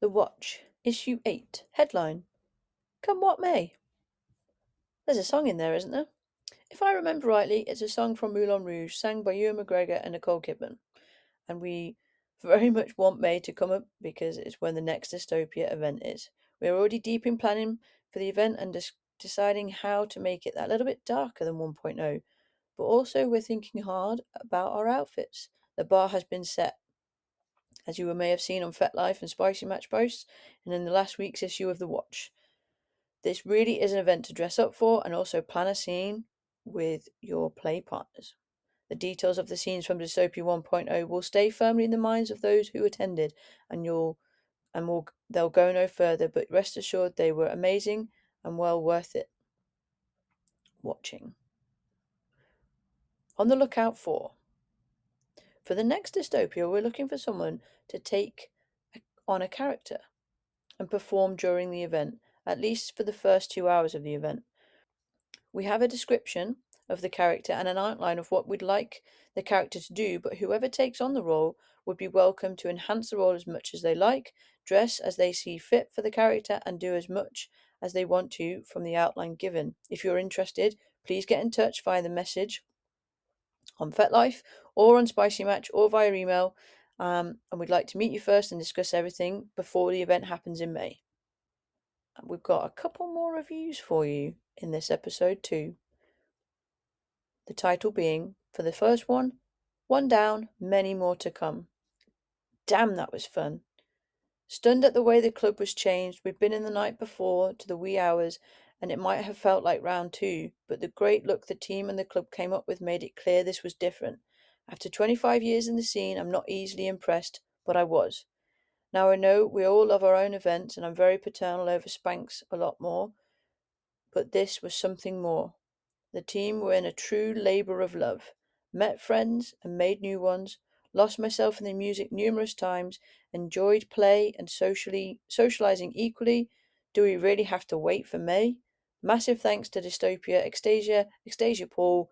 The Watch, Issue 8, headline Come What May. There's a song in there, isn't there? If I remember rightly, it's a song from Moulin Rouge, sang by Ewan McGregor and Nicole Kidman. And we very much want May to come up because it's when the next Dystopia event is. We're already deep in planning for the event and dis- deciding how to make it that little bit darker than 1.0. But also, we're thinking hard about our outfits. The bar has been set, as you may have seen on FetLife and Spicy Match posts, and in the last week's issue of The Watch. This really is an event to dress up for and also plan a scene with your play partners. The details of the scenes from Dystopia 1.0 will stay firmly in the minds of those who attended, and you'll and will they'll go no further. But rest assured, they were amazing and well worth it. Watching. On the lookout for. For the next dystopia, we're looking for someone to take on a character and perform during the event, at least for the first two hours of the event. We have a description of the character and an outline of what we'd like the character to do, but whoever takes on the role would be welcome to enhance the role as much as they like, dress as they see fit for the character, and do as much as they want to from the outline given. If you're interested, please get in touch via the message on FetLife or on Spicy Match or via email. Um, and we'd like to meet you first and discuss everything before the event happens in May. We've got a couple more reviews for you in this episode, too. The title being, for the first one, One Down, Many More to Come. Damn, that was fun. Stunned at the way the club was changed, we'd been in the night before to the wee hours, and it might have felt like round two, but the great look the team and the club came up with made it clear this was different. After 25 years in the scene, I'm not easily impressed, but I was. Now I know we all love our own events, and I'm very paternal over Spanx a lot more, but this was something more. The team were in a true labour of love. Met friends and made new ones, lost myself in the music numerous times, enjoyed play and socially socializing equally. Do we really have to wait for May? Massive thanks to Dystopia, Xtasia, Xtasia Paul,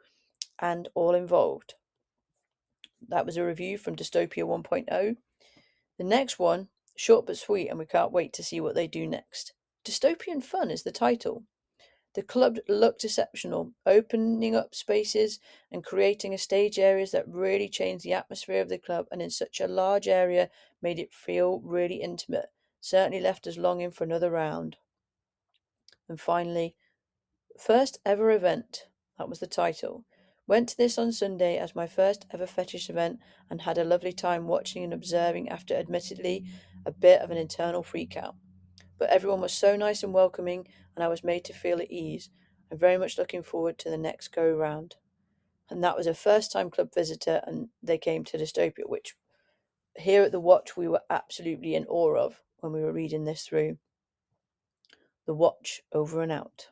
and all involved. That was a review from Dystopia 1.0. The next one, short but sweet, and we can't wait to see what they do next. Dystopian Fun is the title. The club looked exceptional, opening up spaces and creating a stage areas that really changed the atmosphere of the club and in such a large area made it feel really intimate. Certainly left us longing for another round. And finally, first ever event. That was the title. Went to this on Sunday as my first ever fetish event and had a lovely time watching and observing after admittedly a bit of an internal freakout. But everyone was so nice and welcoming and I was made to feel at ease. I'm very much looking forward to the next go round. And that was a first time club visitor and they came to Dystopia, which here at the watch we were absolutely in awe of when we were reading this through. The watch over and out.